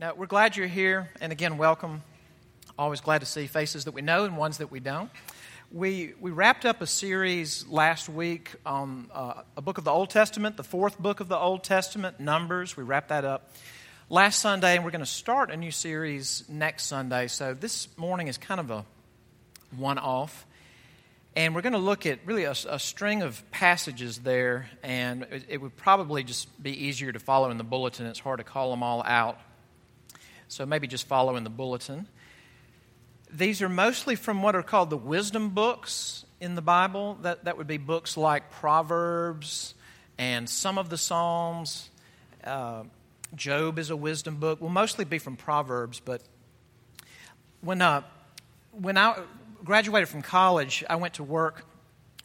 Now, we're glad you're here, and again, welcome. Always glad to see faces that we know and ones that we don't. We, we wrapped up a series last week on uh, a book of the Old Testament, the fourth book of the Old Testament, Numbers. We wrapped that up last Sunday, and we're going to start a new series next Sunday. So this morning is kind of a one off. And we're going to look at really a, a string of passages there, and it, it would probably just be easier to follow in the bulletin. It's hard to call them all out. So maybe just follow in the bulletin. These are mostly from what are called the wisdom books in the Bible. That, that would be books like Proverbs and some of the Psalms. Uh, Job is a wisdom book. Will mostly be from Proverbs, but when, uh, when I graduated from college, I went to work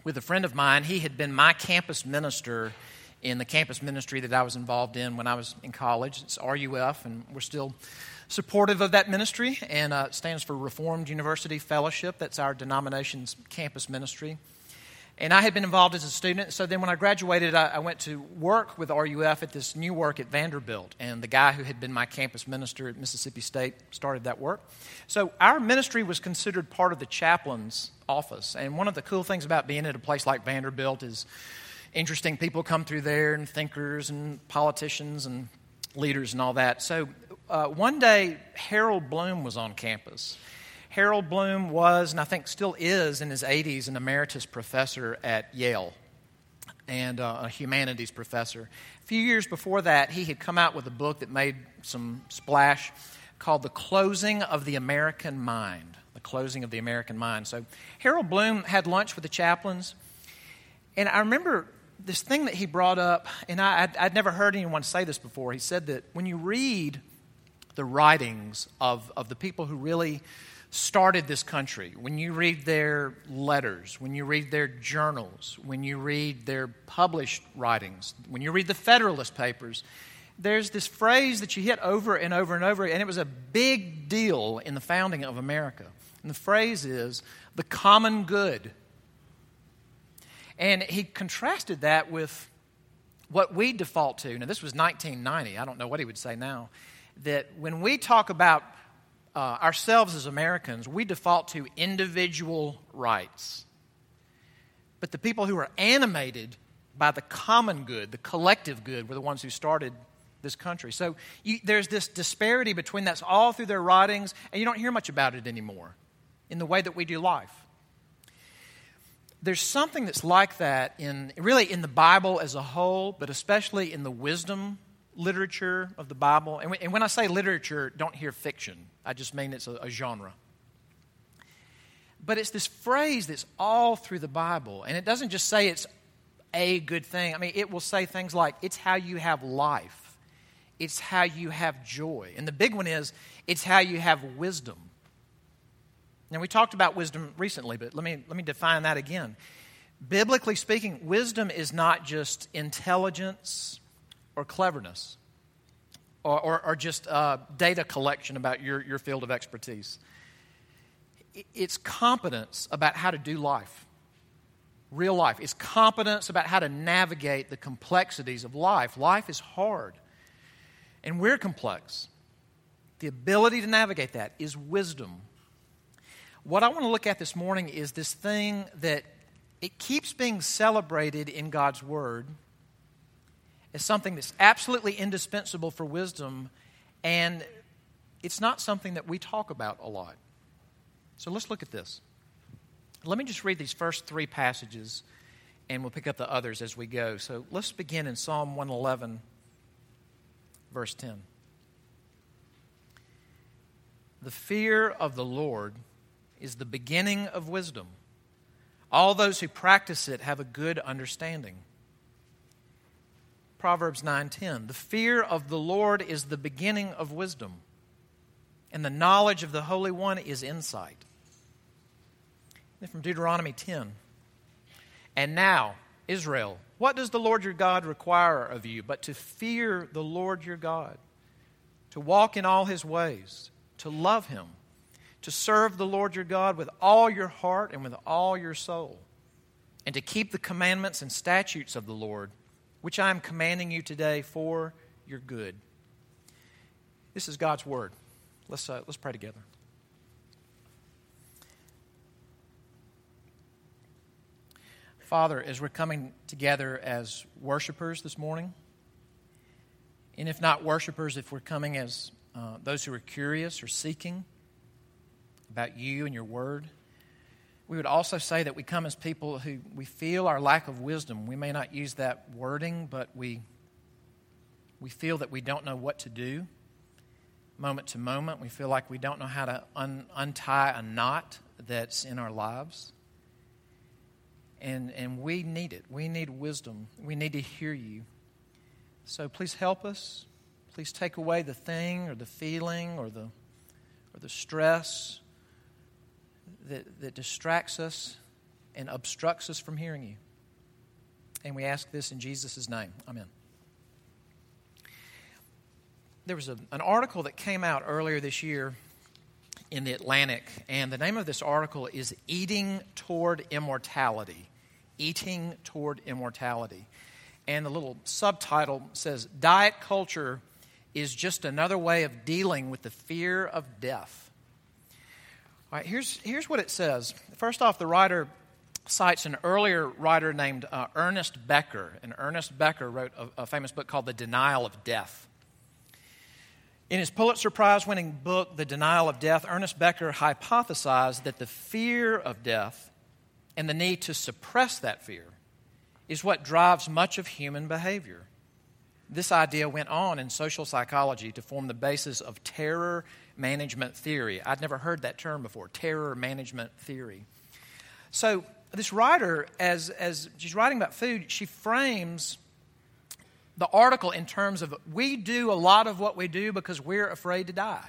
with a friend of mine. He had been my campus minister in the campus ministry that I was involved in when I was in college. It's RUF, and we're still supportive of that ministry, and uh, stands for Reformed University Fellowship. That's our denomination's campus ministry. And I had been involved as a student. So then when I graduated, I, I, went to work with RUF at this new work at Vanderbilt. And the guy who had been my campus minister at Mississippi State started that work. So our ministry was considered part of the chaplain's office. And one of the cool things about being at a place like Vanderbilt is interesting people come through there, and thinkers and politicians and leaders and all that. So uh, one day, Harold Bloom was on campus. Harold Bloom was, and I think still is in his 80s, an emeritus professor at Yale and uh, a humanities professor. A few years before that, he had come out with a book that made some splash called The Closing of the American Mind. The Closing of the American Mind. So Harold Bloom had lunch with the chaplains, and I remember this thing that he brought up, and I, I'd never heard anyone say this before. He said that when you read the writings of, of the people who really started this country, when you read their letters, when you read their journals, when you read their published writings, when you read the Federalist Papers, there's this phrase that you hit over and over and over, and it was a big deal in the founding of America. And the phrase is the common good. And he contrasted that with what we default to. Now, this was 1990. I don't know what he would say now that when we talk about uh, ourselves as Americans, we default to individual rights. But the people who are animated by the common good, the collective good, were the ones who started this country. So you, there's this disparity between that's all through their writings, and you don't hear much about it anymore in the way that we do life. There's something that's like that in really in the Bible as a whole, but especially in the wisdom literature of the Bible, and, when I say literature, don't hear fiction. I just mean it's a, a genre. But it's this phrase that's all through the Bible, and it doesn't just say it's a good thing. I mean, it will say things like, it's how you have life, it's how you have joy. And the big one is, it's how you have wisdom. Now, we talked about wisdom recently, but let me, let me define that again. Biblically speaking, wisdom is not just intelligence or cleverness or, or, or just uh, data collection about your, your field of expertise. It's competence about how to do life, real life. It's competence about how to navigate the complexities of life. Life is hard, and we're complex. The ability to navigate that is wisdom. What I want to look at this morning is this thing that it keeps being celebrated in God's Word is something that's absolutely indispensable for wisdom, and it's not something that we talk about a lot. So let's look at this. Let me just read these first three passages, and we'll pick up the others as we go. So let's begin in Psalm 111, verse 10. The fear of the Lord is the beginning of wisdom. All those who practice it have a good understanding. Proverbs 9:10. The fear of the Lord is the beginning of wisdom, and the knowledge of the Holy One is insight. And from Deuteronomy 10. And now, Israel, what does the Lord your God require of you but to fear the Lord your God, to walk in all his ways, to love him, to serve the Lord your God with all your heart and with all your soul, and to keep the commandments and statutes of the Lord which I am commanding you today for your good. This is God's Word. Let's, uh, let's pray together. Father, as we're coming together as worshipers this morning, and if not worshipers, if we're coming as uh, those who are curious or seeking about you and your word, we would also say that we come as people who we feel our lack of wisdom. We may not use that wording, but we, we feel that we don't know what to do moment to moment. We feel like we don't know how to un- untie a knot that's in our lives. And, and we need it. We need wisdom. We need to hear you. So please help us. Please take away the thing or the feeling or the, or the stress that, that distracts us and obstructs us from hearing you. And we ask this in Jesus' name. Amen. There was a, an article that came out earlier this year in the Atlantic, and the name of this article is Eating Toward Immortality. Eating Toward Immortality. And the little subtitle says Diet Culture is just another way of dealing with the fear of death. All right, here's, here's what it says. First off, the writer cites an earlier writer named uh, Ernest Becker. And Ernest Becker wrote a, a famous book called The Denial of Death. In his Pulitzer Prize winning book, The Denial of Death, Ernest Becker hypothesized that the fear of death and the need to suppress that fear is what drives much of human behavior. This idea went on in social psychology to form the basis of terror management theory. I'd never heard that term before terror management theory. So, this writer, as, as she's writing about food, she frames the article in terms of we do a lot of what we do because we're afraid to die.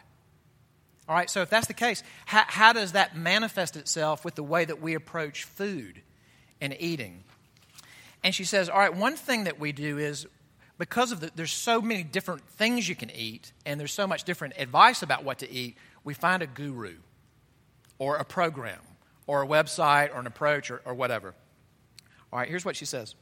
All right, so if that's the case, how, how does that manifest itself with the way that we approach food and eating? And she says, all right, one thing that we do is because of the, there's so many different things you can eat and there's so much different advice about what to eat, we find a guru or a program or a website or an approach or, or whatever. All right, here's what she says.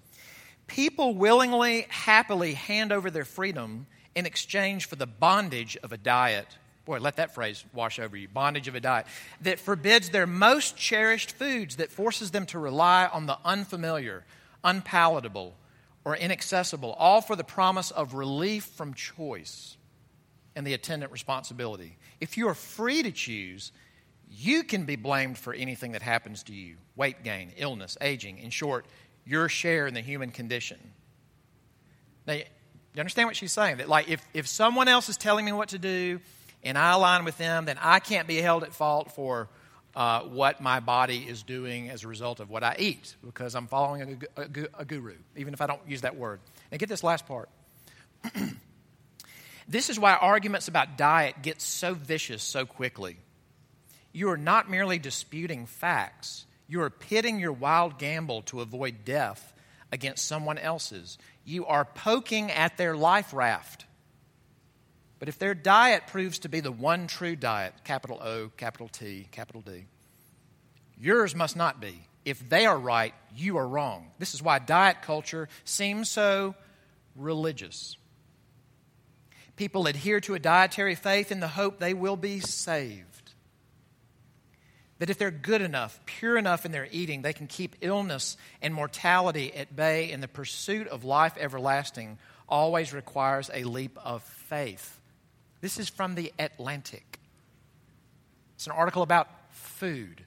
People willingly, happily hand over their freedom in exchange for the bondage of a diet. Boy, let that phrase wash over you bondage of a diet that forbids their most cherished foods, that forces them to rely on the unfamiliar, unpalatable, or inaccessible, all for the promise of relief from choice and the attendant responsibility. If you are free to choose, you can be blamed for anything that happens to you weight gain, illness, aging. In short, your share in the human condition. Now, you understand what she's saying? That, like, if, if someone else is telling me what to do and I align with them, then I can't be held at fault for uh, what my body is doing as a result of what I eat because I'm following a, a, a guru, even if I don't use that word. And get this last part. this is why arguments about diet get so vicious so quickly. You are not merely disputing facts, you are pitting your wild gamble to avoid death against someone else's. You are poking at their life raft. But if their diet proves to be the one true diet, capital O, capital T, capital D, yours must not be. If they are right, you are wrong. This is why diet culture seems so religious. People adhere to a dietary faith in the hope they will be saved that if they're good enough, pure enough in their eating, they can keep illness and mortality at bay, and the pursuit of life everlasting always requires a leap of faith. This is from the Atlantic. It's an article about food.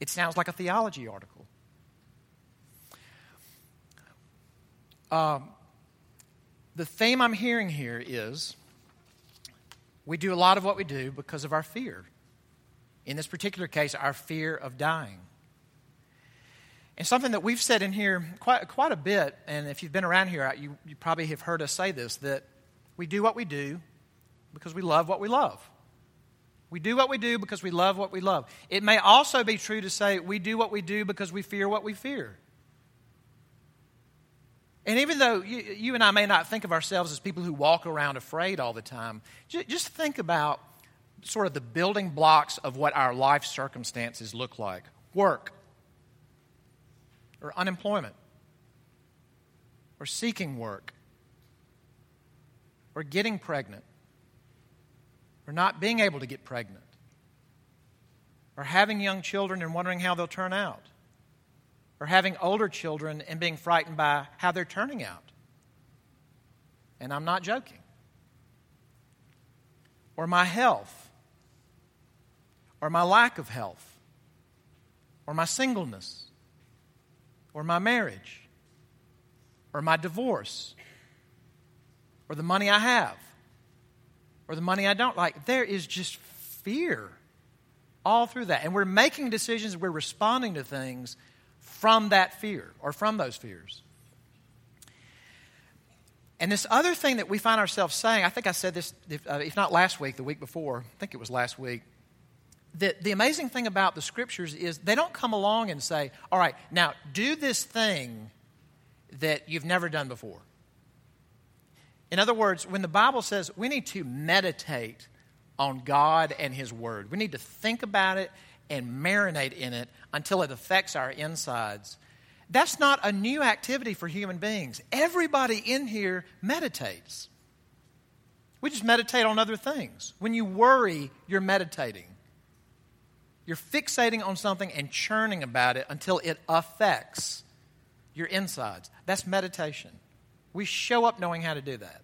It sounds like a theology article. Um, the theme I'm hearing here is we do a lot of what we do because of our fear in this particular case, our fear of dying. And something that we've said in here quite, quite a bit, and if you've been around here, you, you probably have heard us say this that we do what we do because we love what we love. We do what we do because we love what we love. It may also be true to say we do what we do because we fear what we fear. And even though you, you and I may not think of ourselves as people who walk around afraid all the time, just think about sort of the building blocks of what our life circumstances look like work, or unemployment, or seeking work, or getting pregnant, or not being able to get pregnant, or having young children and wondering how they'll turn out, or having older children and being frightened by how they're turning out. And I'm not joking. Or my health, or my lack of health, or my singleness, or my marriage, or my divorce, or the money I have, or the money I don't like. There is just fear all through that. And we're making decisions, we're responding to things from that fear or from those fears. And this other thing that we find ourselves saying, I think I said this, if, uh, if not last week, the week before, I think it was last week. that the amazing thing about the scriptures is they don't come along and say, all right, now do this thing that you've never done before. In other words, when the Bible says we need to meditate on God and His Word, we need to think about it and marinate in it until it affects our insides. That's not a new activity for human beings. Everybody in here meditates. We just meditate on other things. When you worry, you're meditating. You're fixating on something and churning about it until it affects your insides. That's meditation. We show up knowing how to do that.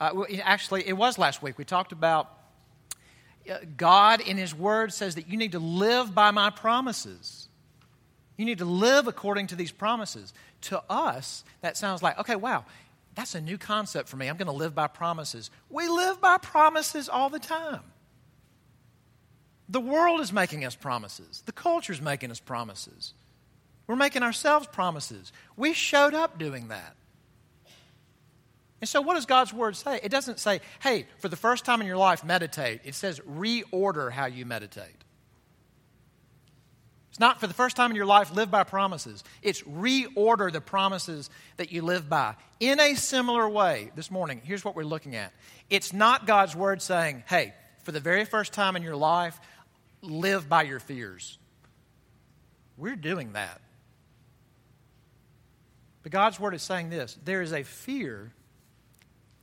Uh, actually, it was last week. We talked about uh, God in His Word says that you need to live by my promises. You need to live according to these promises. To us, that sounds like, okay, wow, that's a new concept for me. I'm going to live by promises. We live by promises all the time. The world is making us promises, the culture is making us promises. We're making ourselves promises. We showed up doing that. And so, what does God's word say? It doesn't say, hey, for the first time in your life, meditate. It says, reorder how you meditate. It's not for the first time in your life, live by promises. It's reorder the promises that you live by. In a similar way, this morning, here's what we're looking at. It's not God's word saying, hey, for the very first time in your life, live by your fears. We're doing that. But God's word is saying this there is a fear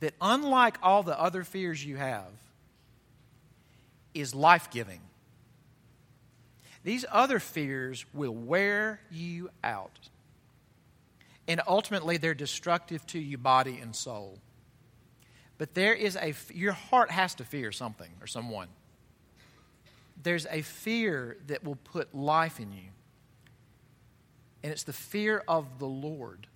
that, unlike all the other fears you have, is life giving. These other fears will wear you out. And ultimately, they're destructive to you, body and soul. But there is a, your heart has to fear something or someone. There's a fear that will put life in you. And it's the fear of the Lord.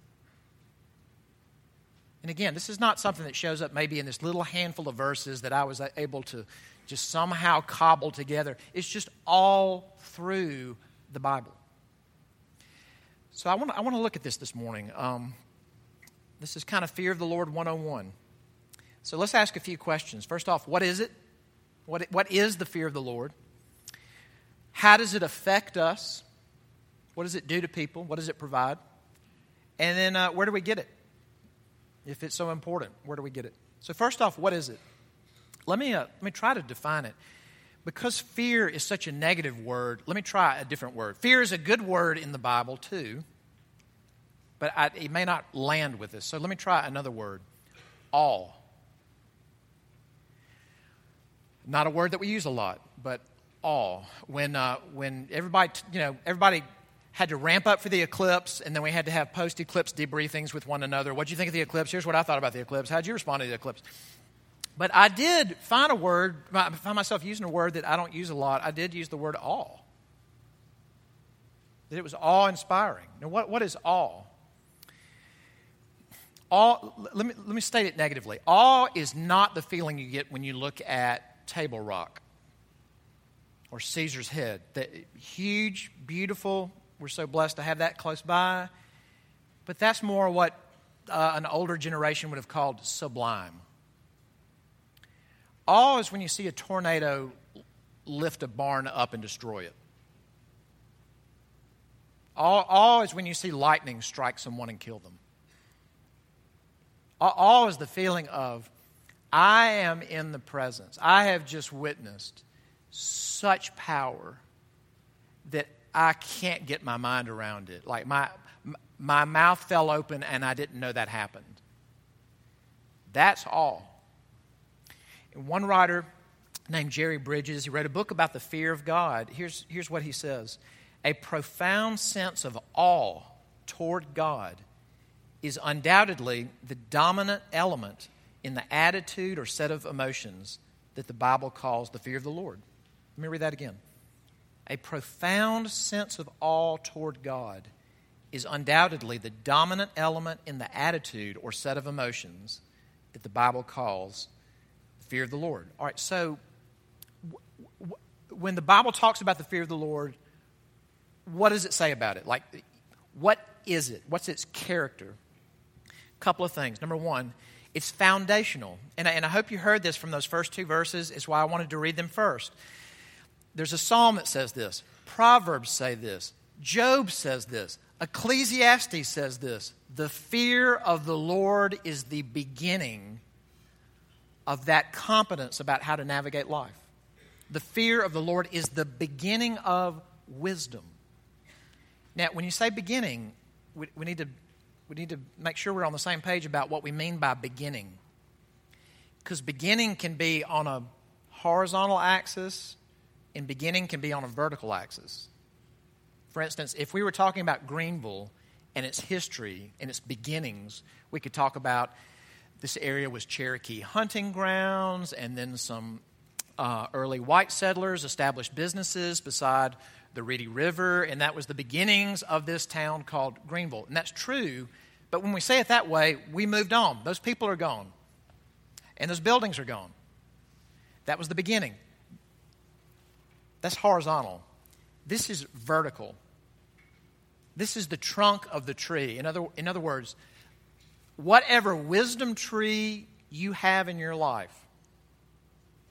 And again, this is not something that shows up maybe in this little handful of verses that I was able to just somehow cobble together. It's just all through the Bible. So I want to, I want to look at this this morning. Um, this is kind of Fear of the Lord 101. So let's ask a few questions. First off, what is it? What, what is the fear of the Lord? How does it affect us? What does it do to people? What does it provide? And then uh, where do we get it? If it's so important? Where do we get it? So, first off, what is it? Let me, uh, let me try to define it. Because fear is such a negative word, let me try a different word. Fear is a good word in the Bible, too, but I, it may not land with us. So, let me try another word awe. Not a word that we use a lot, but awe. When, uh, when everybody, you know, everybody had to ramp up for the eclipse, and then we had to have post eclipse debriefings with one another. What do you think of the eclipse? Here's what I thought about the eclipse. How'd you respond to the eclipse? But I did find a word, I find myself using a word that I don't use a lot. I did use the word awe. That it was awe inspiring. Now, what, what is awe? Awe, let me, let me state it negatively. Awe is not the feeling you get when you look at Table Rock or Caesar's Head. The huge, beautiful, we're so blessed to have that close by. But that's more what uh, an older generation would have called sublime. Awe is when you see a tornado lift a barn up and destroy it. Awe, awe is when you see lightning strike someone and kill them. Awe is the feeling of, I am in the presence. I have just witnessed such power that I can't get my mind around it. Like my, my mouth fell open and I didn't know that happened. That's all. One writer named Jerry Bridges, he wrote a book about the fear of God. Here's, here's what he says A profound sense of awe toward God is undoubtedly the dominant element in the attitude or set of emotions that the Bible calls the fear of the Lord. Let me read that again. A profound sense of awe toward God is undoubtedly the dominant element in the attitude or set of emotions that the Bible calls the fear of the Lord. All right, so w- w- when the Bible talks about the fear of the Lord, what does it say about it? Like, what is it? What's its character? A couple of things. Number one, it's foundational. And I, and I hope you heard this from those first two verses. Is why I wanted to read them first. There's a psalm that says this. Proverbs say this. Job says this. Ecclesiastes says this. The fear of the Lord is the beginning of that competence about how to navigate life. The fear of the Lord is the beginning of wisdom. Now, when you say beginning, we, we need to we need to make sure we're on the same page about what we mean by beginning. Because beginning can be on a horizontal axis, and beginning can be on a vertical axis. For instance, if we were talking about Greenville and its history and its beginnings, we could talk about this area was Cherokee hunting grounds, and then some uh, early white settlers established businesses beside the Reedy River, and that was the beginnings of this town called Greenville. And that's true, but when we say it that way, we moved on. Those people are gone, and those buildings are gone. That was the beginning. That's horizontal. This is vertical. This is the trunk of the tree. In other, in other words, whatever wisdom tree you have in your life,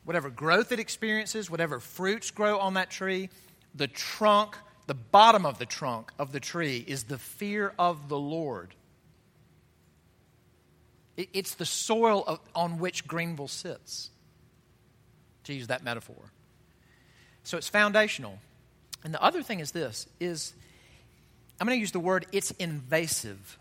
whatever growth it experiences, whatever fruits grow on that tree, the trunk, the bottom of the trunk of the tree is the fear of the Lord. It's the soil of, on which Greenville sits, to use that metaphor. So it's foundational. And the other thing is this is I'm going to use the word it's invasive.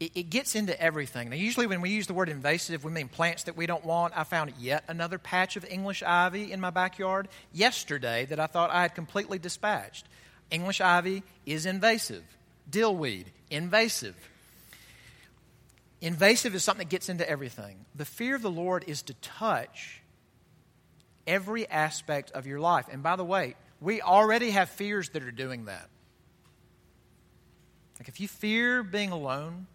It, it, gets into everything. Now, usually when we use the word invasive, we mean plants that we don't want. I found yet another patch of English ivy in my backyard yesterday that I thought I had completely dispatched. English ivy is invasive. Dillweed, invasive. Invasive is something that gets into everything. The fear of the Lord is to touch every aspect of your life. And by the way, we already have fears that are doing that. Like if you fear being alone,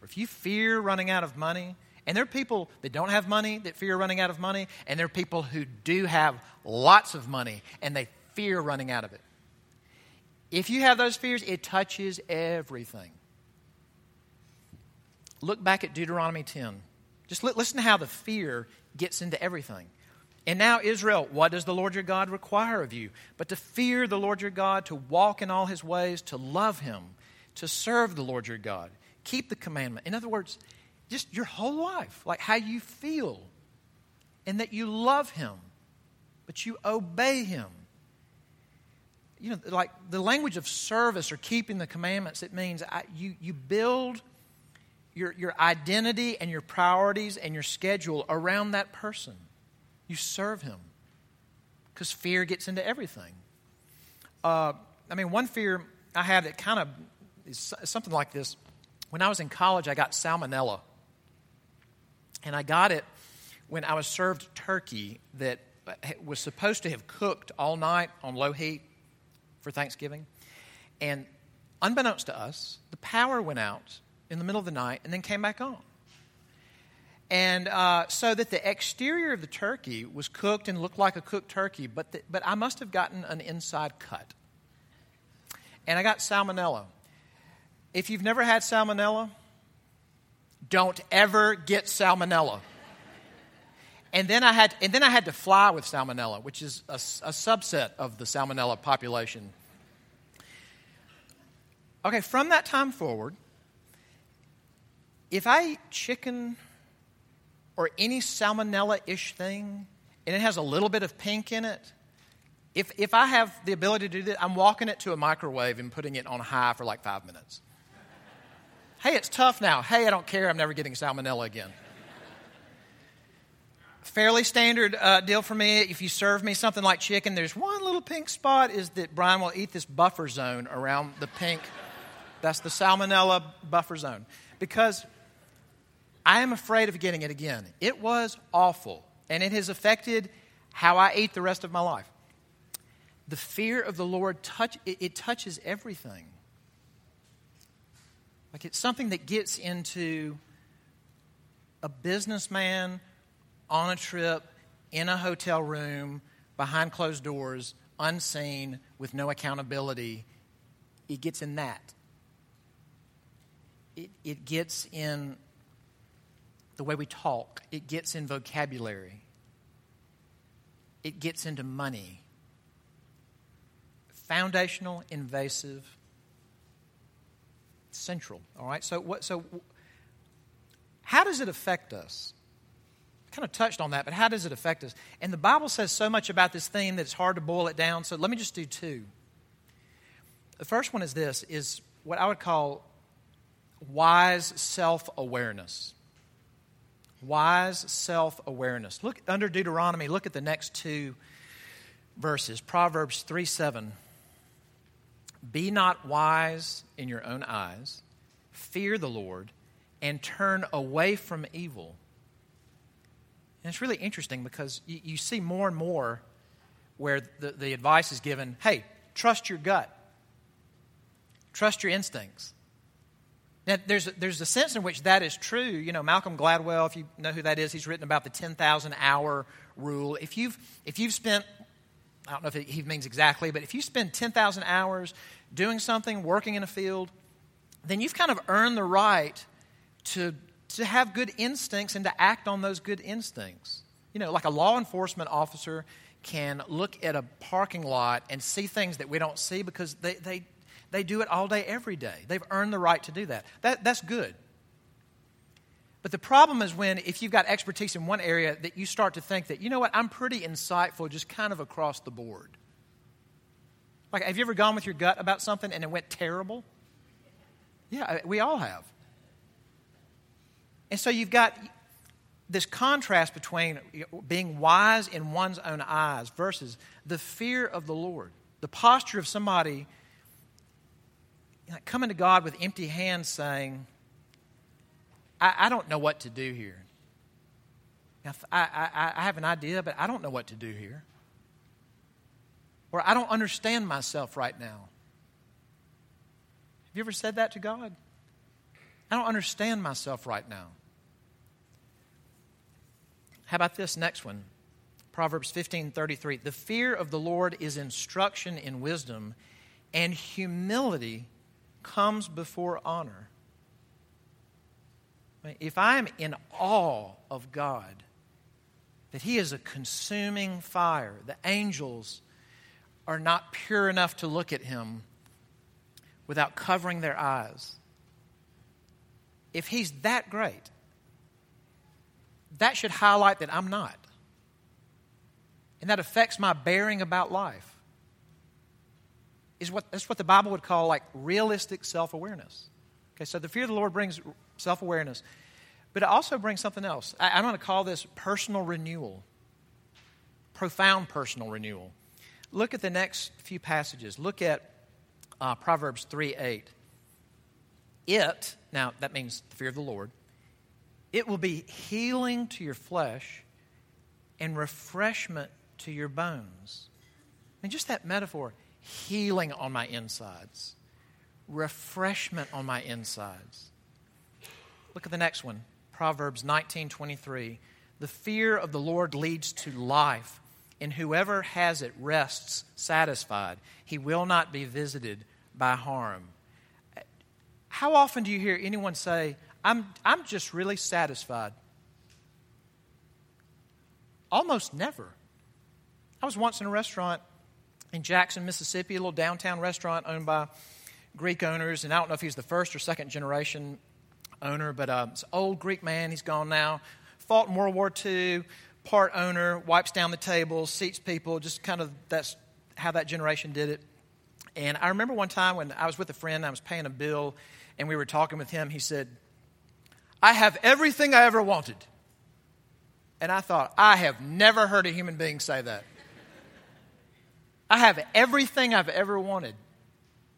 or if you fear running out of money, and there are people that don't have money that fear running out of money, and there are people who do have lots of money and they fear running out of it. If you have those fears, it touches everything. Look back at Deuteronomy 10. Just listen to how the fear gets into everything. And now, Israel, what does the Lord your God require of you? But to fear the Lord your God, to walk in all his ways, to love him, to serve the Lord your God, keep the commandment. In other words, just your whole life, like how you feel, and that you love him, but you obey him. You know, like the language of service or keeping the commandments, it means I, you, you build your, your identity and your priorities and your schedule around that person. You serve him because fear gets into everything. Uh, I mean, one fear I have that kind of is something like this. When I was in college, I got salmonella. And I got it when I was served turkey that was supposed to have cooked all night on low heat for Thanksgiving. And unbeknownst to us, the power went out in the middle of the night and then came back on. And uh, so that the exterior of the turkey was cooked and looked like a cooked turkey, but, the, but I must have gotten an inside cut. And I got salmonella. If you've never had salmonella, don't ever get salmonella. And then I had, and then I had to fly with salmonella, which is a, a subset of the salmonella population. Okay, from that time forward, if I eat chicken or any salmonella ish thing, and it has a little bit of pink in it, if, if I have the ability to do that, I'm walking it to a microwave and putting it on high for like five minutes. hey, it's tough now. Hey, I don't care. I'm never getting salmonella again. fairly standard uh, deal for me. If you serve me something like chicken, there's one little pink spot is that Brian will eat this buffer zone around the pink. That's the salmonella buffer zone. Because I am afraid of getting it again. It was awful, and it has affected how I eat the rest of my life. The fear of the Lord touch it, it touches everything. Like it's something that gets into a businessman on a trip in a hotel room behind closed doors, unseen, with no accountability. It gets in that. It, it gets in the way we talk, it gets in vocabulary, it gets into money. Foundational, invasive, central. All right. So what? So how does it affect us? Kind of touched on that, but how does it affect us? And the Bible says so much about this theme that it's hard to boil it down. So let me just do two. The first one is this: is what I would call wise self-awareness. Wise self-awareness. Look under Deuteronomy. Look at the next two verses. Proverbs three seven. Be not wise in your own eyes, fear the Lord, and turn away from evil. And it's really interesting because you, you see more and more where the, the advice is given hey, trust your gut, trust your instincts. Now, there's, there's a sense in which that is true. You know, Malcolm Gladwell, if you know who that is, he's written about the 10,000 hour rule. If you've, if you've spent I don't know if he means exactly, but if you spend 10,000 hours doing something, working in a field, then you've kind of earned the right to, to have good instincts and to act on those good instincts. You know, like a law enforcement officer can look at a parking lot and see things that we don't see because they, they, they do it all day, every day. They've earned the right to do that. that that's good. But the problem is when, if you've got expertise in one area, that you start to think that, you know what, I'm pretty insightful just kind of across the board. Like, have you ever gone with your gut about something and it went terrible? Yeah, we all have. And so you've got this contrast between being wise in one's own eyes versus the fear of the Lord. The posture of somebody coming to God with empty hands saying, I, I don't know what to do here. I, I, I have an idea, but I don't know what to do here. Or I don't understand myself right now. Have you ever said that to God? I don't understand myself right now. How about this next one? Proverbs 15 33. The fear of the Lord is instruction in wisdom, and humility comes before honor. If I'm in awe of God, that He is a consuming fire, the angels are not pure enough to look at Him without covering their eyes. If He's that great, that should highlight that I'm not. And that affects my bearing about life. Is what, that's what the Bible would call like realistic self awareness. Okay, so the fear of the Lord brings self awareness. But it also brings something else. I, I'm going to call this personal renewal, profound personal renewal. Look at the next few passages. Look at uh, Proverbs 3 8. It, now that means the fear of the Lord, it will be healing to your flesh and refreshment to your bones. And just that metaphor healing on my insides, refreshment on my insides. Look at the next one Proverbs 19:23. The fear of the Lord leads to life, and whoever has it rests satisfied. He will not be visited by harm. How often do you hear anyone say, I'm, I'm just really satisfied? Almost never. I was once in a restaurant in Jackson, Mississippi, a little downtown restaurant owned by Greek owners, and I don't know if he's the first or second generation owner, but uh, it's an old Greek man. He's gone now. Fought in World War II, part owner, wipes down the tables, seats people, just kind of that's how that generation did it. And I remember one time when I was with a friend, I was paying a bill, and we were talking with him. He said, I have everything I ever wanted. And I thought, I have never heard a human being say that. I have everything I've ever wanted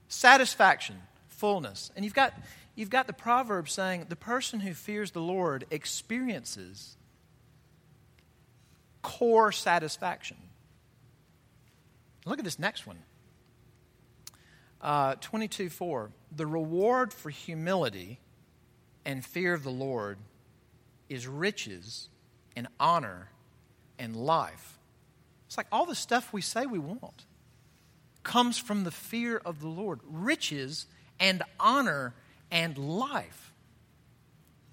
satisfaction, fullness. And you've got, you've got the proverb saying, the person who fears the Lord experiences core satisfaction. Look at this next one. Uh, 22 4. The reward for humility and fear of the Lord is riches and honor and life. It's like all the stuff we say we want comes from the fear of the Lord riches and honor and life.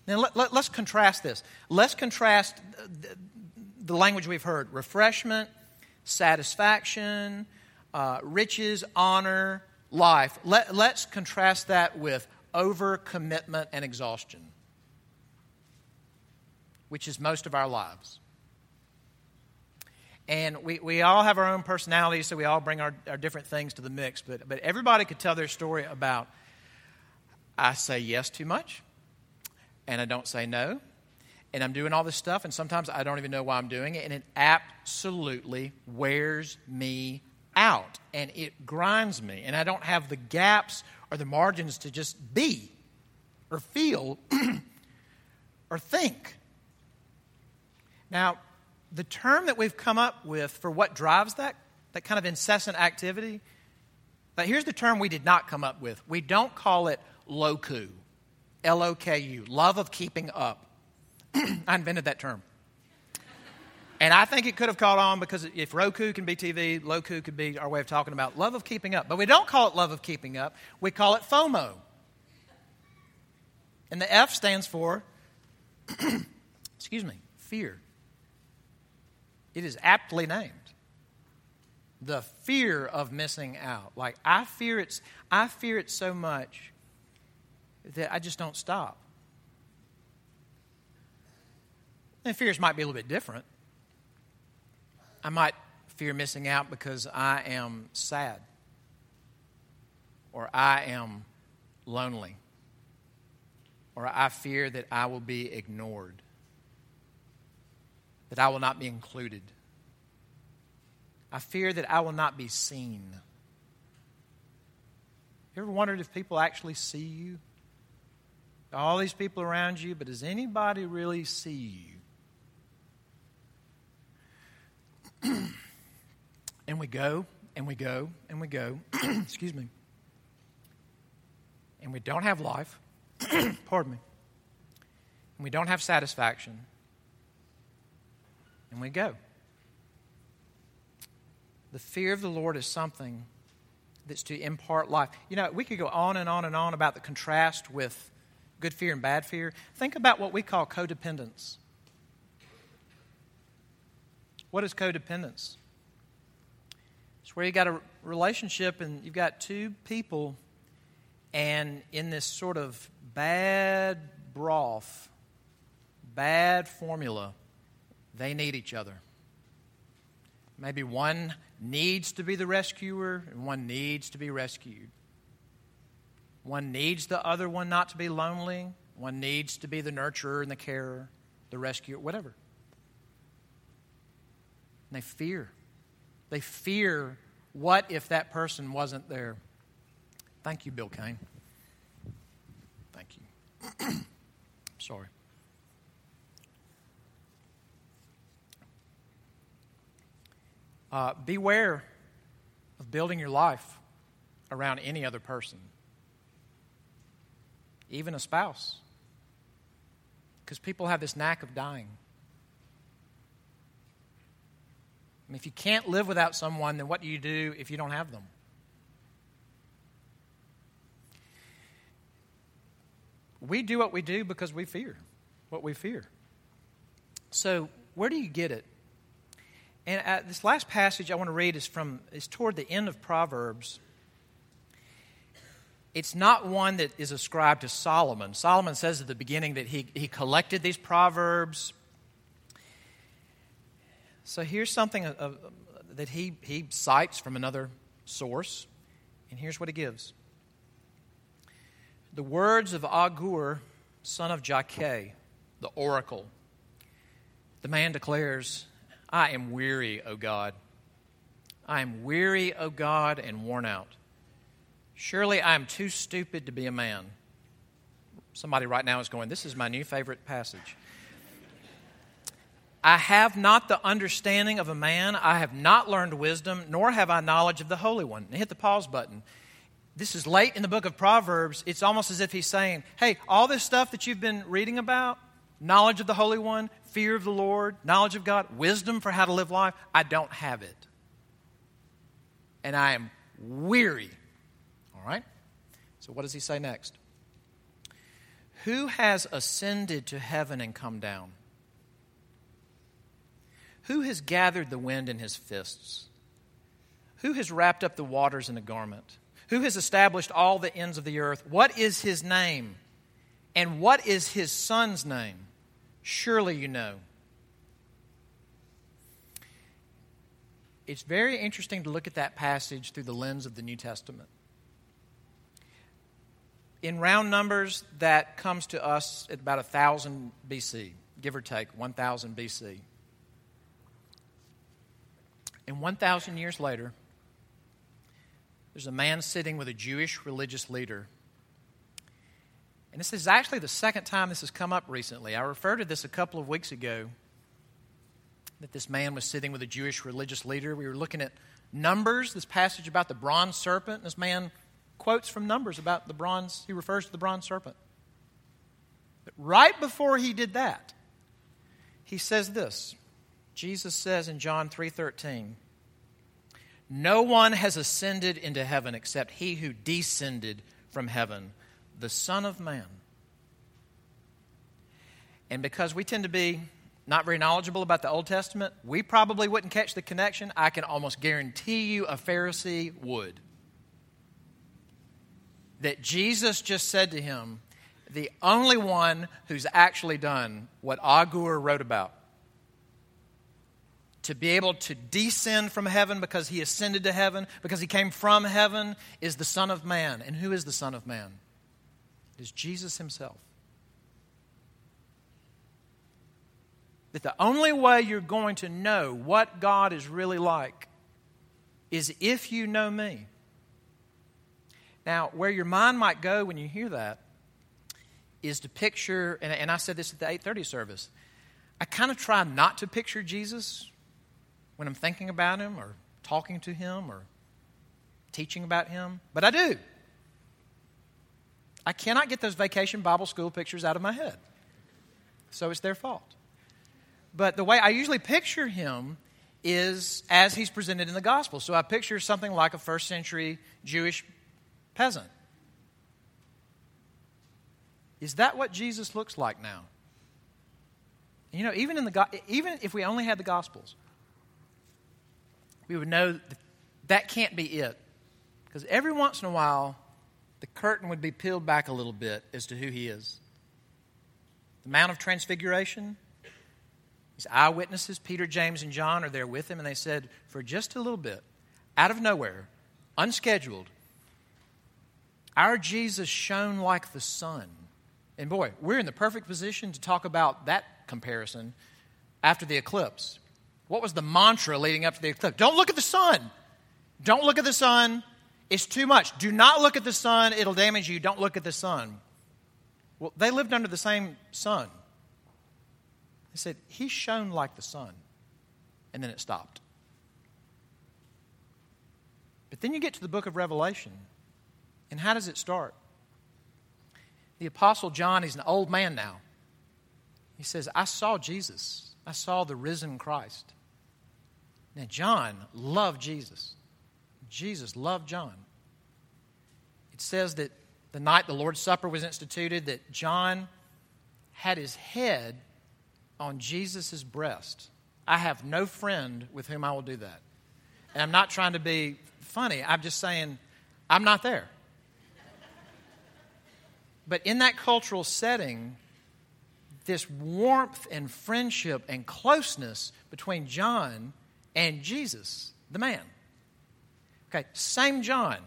Now, let, us let, contrast this. Let's contrast the, the, language we've heard refreshment, satisfaction, uh, riches, honor, life. Let, let's contrast that with overcommitment and exhaustion, which is most of our lives. And we, we all have our own personalities, so we all bring our, our different things to the mix. But, but everybody could tell their story about I say yes too much, and I don't say no, and I'm doing all this stuff, and sometimes I don't even know why I'm doing it, and it absolutely wears me out, and it grinds me, and I don't have the gaps or the margins to just be or feel or think. Now, the term that we've come up with for what drives that, that kind of incessant activity, but here's the term we did not come up with. We don't call it loku, L O K U, love of keeping up. I invented that term. And I think it could have caught on because if Roku can be TV, Loku could be our way of talking about love of keeping up. But we don't call it love of keeping up, we call it FOMO. And the F stands for, excuse me, fear. It is aptly named. The fear of missing out. Like I fear it's I fear it so much that I just don't stop. And fears might be a little bit different. I might fear missing out because I am sad or I am lonely or I fear that I will be ignored that I will not be included. I fear that I will not be seen. You ever wondered if people actually see you? All these people around you, but does anybody really see you? and we go, and we go, and we go. Excuse me. And we don't have life. Pardon me. And we don't have satisfaction and we go. The fear of the Lord is something that's to impart life. You know, we could go on and on and on about the contrast with good fear and bad fear. Think about what we call codependence. What is codependence? It's where you got a relationship and you've got two people, and in this sort of bad broth, bad formula, they need each other. Maybe one needs to be the rescuer and one needs to be rescued. One needs the other one not to be lonely. One needs to be the nurturer and the carer, the rescuer, whatever. And they fear. They fear what if that person wasn't there? Thank you, Bill Kane. Thank you. Sorry. Uh, beware of building your life around any other person, even a spouse, because people have this knack of dying. If you can't live without someone, then what do you do if you don't have them? We do what we do because we fear what we fear. So, where do you get it? And uh, this last passage I want to read is from is toward the end of Proverbs. It's not one that is ascribed to Solomon. Solomon says at the beginning that he, he collected these proverbs. So here's something that he, he cites from another source, and here's what he gives. The words of Agur, son of Jakeh, the oracle, the man declares, I am weary, O God. I am weary, O God, and worn out. Surely I am too stupid to be a man. Somebody right now is going, This is my new favorite passage. I have not the understanding of a man. I have not learned wisdom, nor have I knowledge of the Holy One. Hit the pause button. This is late in the book of Proverbs. It's almost as if he's saying, Hey, all this stuff that you've been reading about, knowledge of the Holy One, fear of the Lord, knowledge of God, wisdom for how to live life, I don't have it. And I am weary. All right? So, what does he say next? Who has ascended to heaven and come down? Who has gathered the wind in his fists? Who has wrapped up the waters in a garment? Who has established all the ends of the earth? What is his name? And what is his son's name? Surely you know. It's very interesting to look at that passage through the lens of the New Testament. In round numbers, that comes to us at about 1000 BC, give or take 1000 BC. And 1,000 years later, there's a man sitting with a Jewish religious leader. And this is actually the second time this has come up recently. I referred to this a couple of weeks ago that this man was sitting with a Jewish religious leader. We were looking at Numbers, this passage about the bronze serpent. This man quotes from Numbers about the bronze, he refers to the bronze serpent. But right before he did that, he says this Jesus says in John 3:13, "No one has ascended into heaven except he who descended from heaven, the Son of man." And because we tend to be not very knowledgeable about the Old Testament, we probably wouldn't catch the connection. I can almost guarantee you a Pharisee would. That Jesus just said to him, the only one who's actually done what Agur wrote about to be able to descend from heaven because he ascended to heaven, because he came from heaven, is the Son of Man. And who is the Son of Man? It is Jesus himself. That the only way you're going to know what God is really like is if you know me. Now, where your mind might go when you hear that is to picture, and, and I said this at the 8:30 service. I kind of try not to picture Jesus when I'm thinking about him or talking to him or teaching about him, but I do. I cannot get those vacation Bible school pictures out of my head. So it's their fault. But the way I usually picture him is as he's presented in the gospel. So I picture something like a first century Jewish peasant. Is that what Jesus looks like now? You know, even in the even if we only had the gospels, we would know that, that can't be it. Because every once in a while, the curtain would be peeled back a little bit as to who he is. The Mount of Transfiguration, his eyewitnesses, Peter, James, and John, are there with him, and they said, for just a little bit, out of nowhere, unscheduled, our Jesus shone like the sun. And boy, we're in the perfect position to talk about that comparison after the eclipse. What was the mantra leading up to the eclipse? Don't look at the sun. Don't look at the sun. It's too much. Do not look at the sun. It'll damage you. Don't look at the sun. Well, they lived under the same sun. They said, He shone like the sun. And then it stopped. But then you get to the book of Revelation. And how does it start? The Apostle John, he's an old man now. He says, I saw Jesus. I saw the risen Christ. Now, John loved Jesus. Jesus loved John. It says that the night the Lord's Supper was instituted, that John had his head on Jesus' breast. I have no friend with whom I will do that. And I'm not trying to be funny, I'm just saying I'm not there. But in that cultural setting, this warmth and friendship and closeness between John and Jesus, the man. Okay, same John,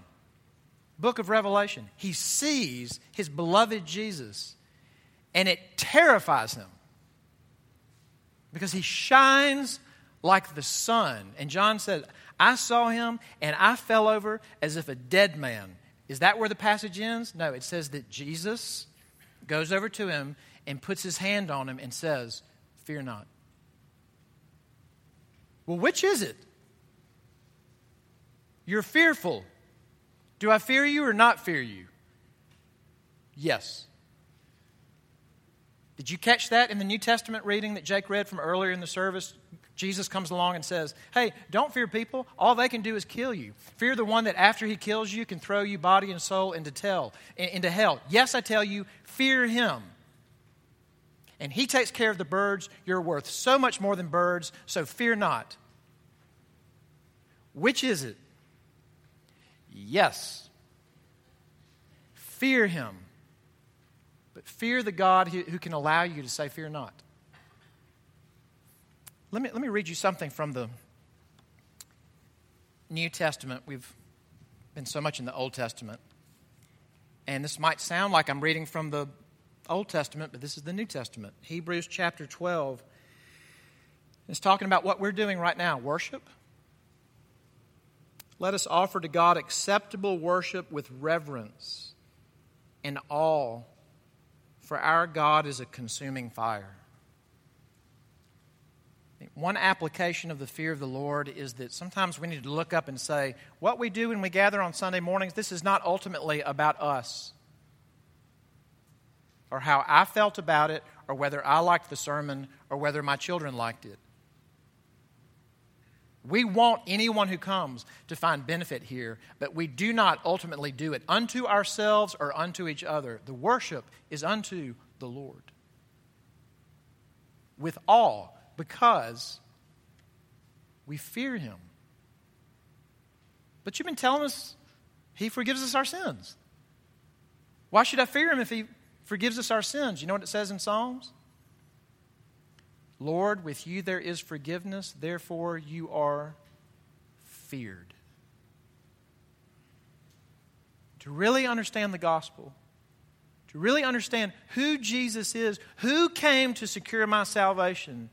book of Revelation. He sees his beloved Jesus, and it terrifies him. because he shines like the sun. And John said, I saw him and I fell over as if a dead man. Is that where the passage ends? No, it says that Jesus goes over to him and puts his hand on him and says, Fear not. Well, which is it? You're fearful. Do I fear you or not fear you? Yes. Did you catch that in the New Testament reading that Jake read from earlier in the service? Jesus comes along and says, Hey, don't fear people. All they can do is kill you. Fear the one that after he kills you can throw you body and soul into, tell, into hell. Yes, I tell you, fear him. And he takes care of the birds. You're worth so much more than birds, so fear not. Which is it? Yes. Fear him. But fear the God who, can allow you to say, Fear not. Let me, let me read you something from the New Testament. We've been so much in the Old Testament. And this might sound like I'm reading from the Old Testament, but this is the New Testament. Hebrews chapter 12. is talking about what we're doing right now worship. Let us offer to God acceptable worship with reverence and awe, for our God is a consuming fire. One application of the fear of the Lord is that sometimes we need to look up and say, what we do when we gather on Sunday mornings, this is not ultimately about us or how I felt about it or whether I liked the sermon or whether my children liked it. We want anyone who comes to find benefit here, but we do not ultimately do it unto ourselves or unto each other. The worship is unto the Lord. With awe because we fear him. But you've been telling us he forgives us our sins. Why should I fear him if he forgives us our sins? You know what it says in Psalms? Lord, with you there is forgiveness, therefore you are feared. To really understand the gospel, to really understand who Jesus is, who came to secure my salvation,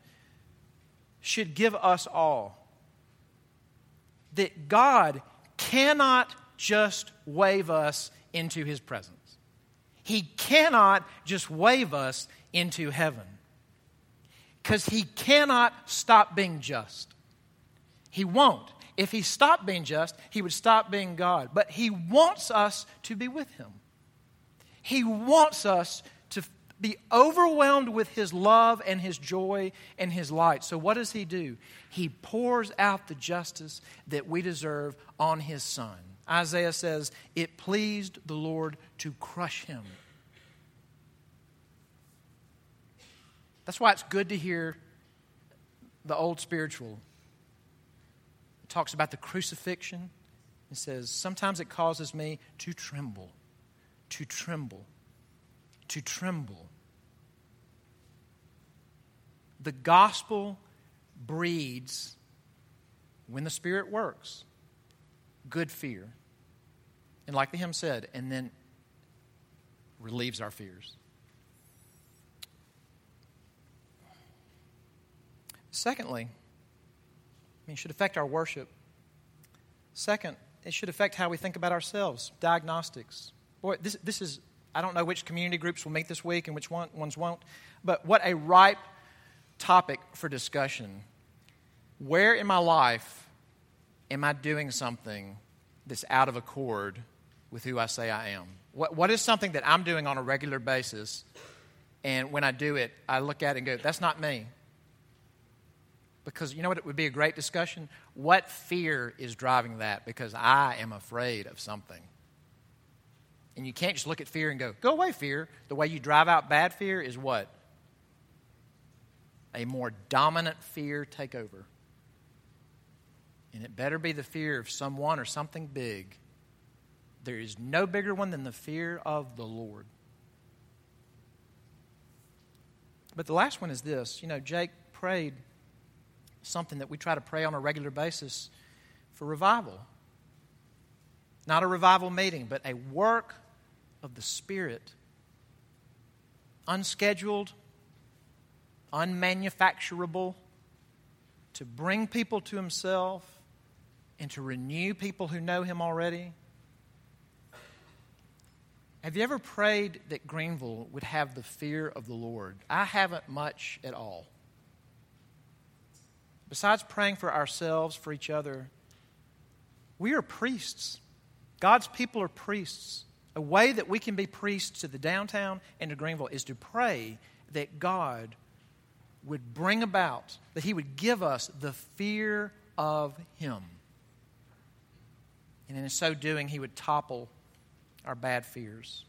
should give us all. That God cannot just wave us into his presence. He cannot just wave us into heaven. Because he cannot stop being just. He won't. If he stopped being just, he would stop being God. But he wants us to be with him. He wants us to be overwhelmed with his love and his joy and his light. So, what does he do? He pours out the justice that we deserve on his son. Isaiah says, It pleased the Lord to crush him. That's why it's good to hear the old spiritual. It talks about the crucifixion. It says, Sometimes it causes me to tremble, to tremble to tremble. The gospel breeds, when the Spirit works, good fear. And like the hymn said, and then relieves our fears. Secondly, I mean, it should affect our worship. Second, it should affect how we think about ourselves. Diagnostics. Boy, this, this is I don't know which community groups will meet this week and which one, ones won't, but what a ripe topic for discussion. Where in my life am I doing something that's out of accord with who I say I am? What, what is something that I'm doing on a regular basis, and when I do it, I look at it and go, that's not me? Because you know what? It would be a great discussion. What fear is driving that? Because I am afraid of something. And you can't just look at fear and go, go away, fear. The way you drive out bad fear is what? A more dominant fear take over. And it better be the fear of someone or something big. There is no bigger one than the fear of the Lord. But the last one is this. You know, Jake prayed something that we try to pray on a regular basis for revival. Not a revival meeting, but a work of the Spirit, unscheduled, unmanufacturable, to bring people to Himself, and to renew people who know Him already. Have you ever prayed that Greenville would have the fear of the Lord? I haven't much at all. Besides praying for ourselves, for each other, we are priests. God's people are priests. A way that we can be priests to the downtown and to Greenville is to pray that God would bring about, that He would give us the fear of Him. And in so doing, He would topple our bad fears.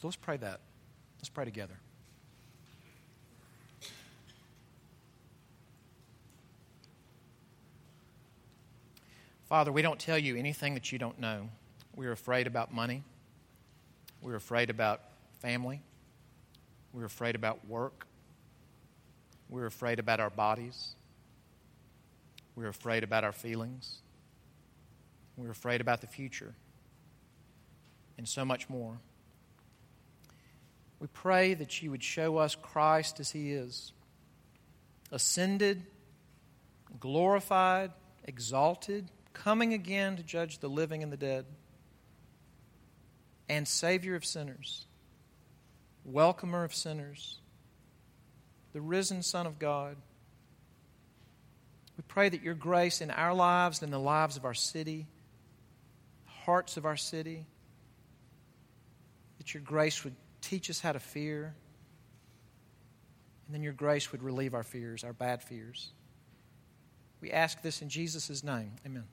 So let's pray that. Let's pray together. Father, we don't tell you anything that you don't know. We're afraid about money. We're afraid about family. We're afraid about work. We're afraid about our bodies. We're afraid about our feelings. We're afraid about the future. And so much more. We pray that you would show us Christ as he is ascended, glorified, exalted coming again to judge the living and the dead, and Savior of sinners, welcomer of sinners, the risen Son of God. We pray that your grace in our lives and in the lives of our city, hearts of our city, that your grace would teach us how to fear, and then your grace would relieve our fears, our bad fears. We ask this in Jesus' name. Amen.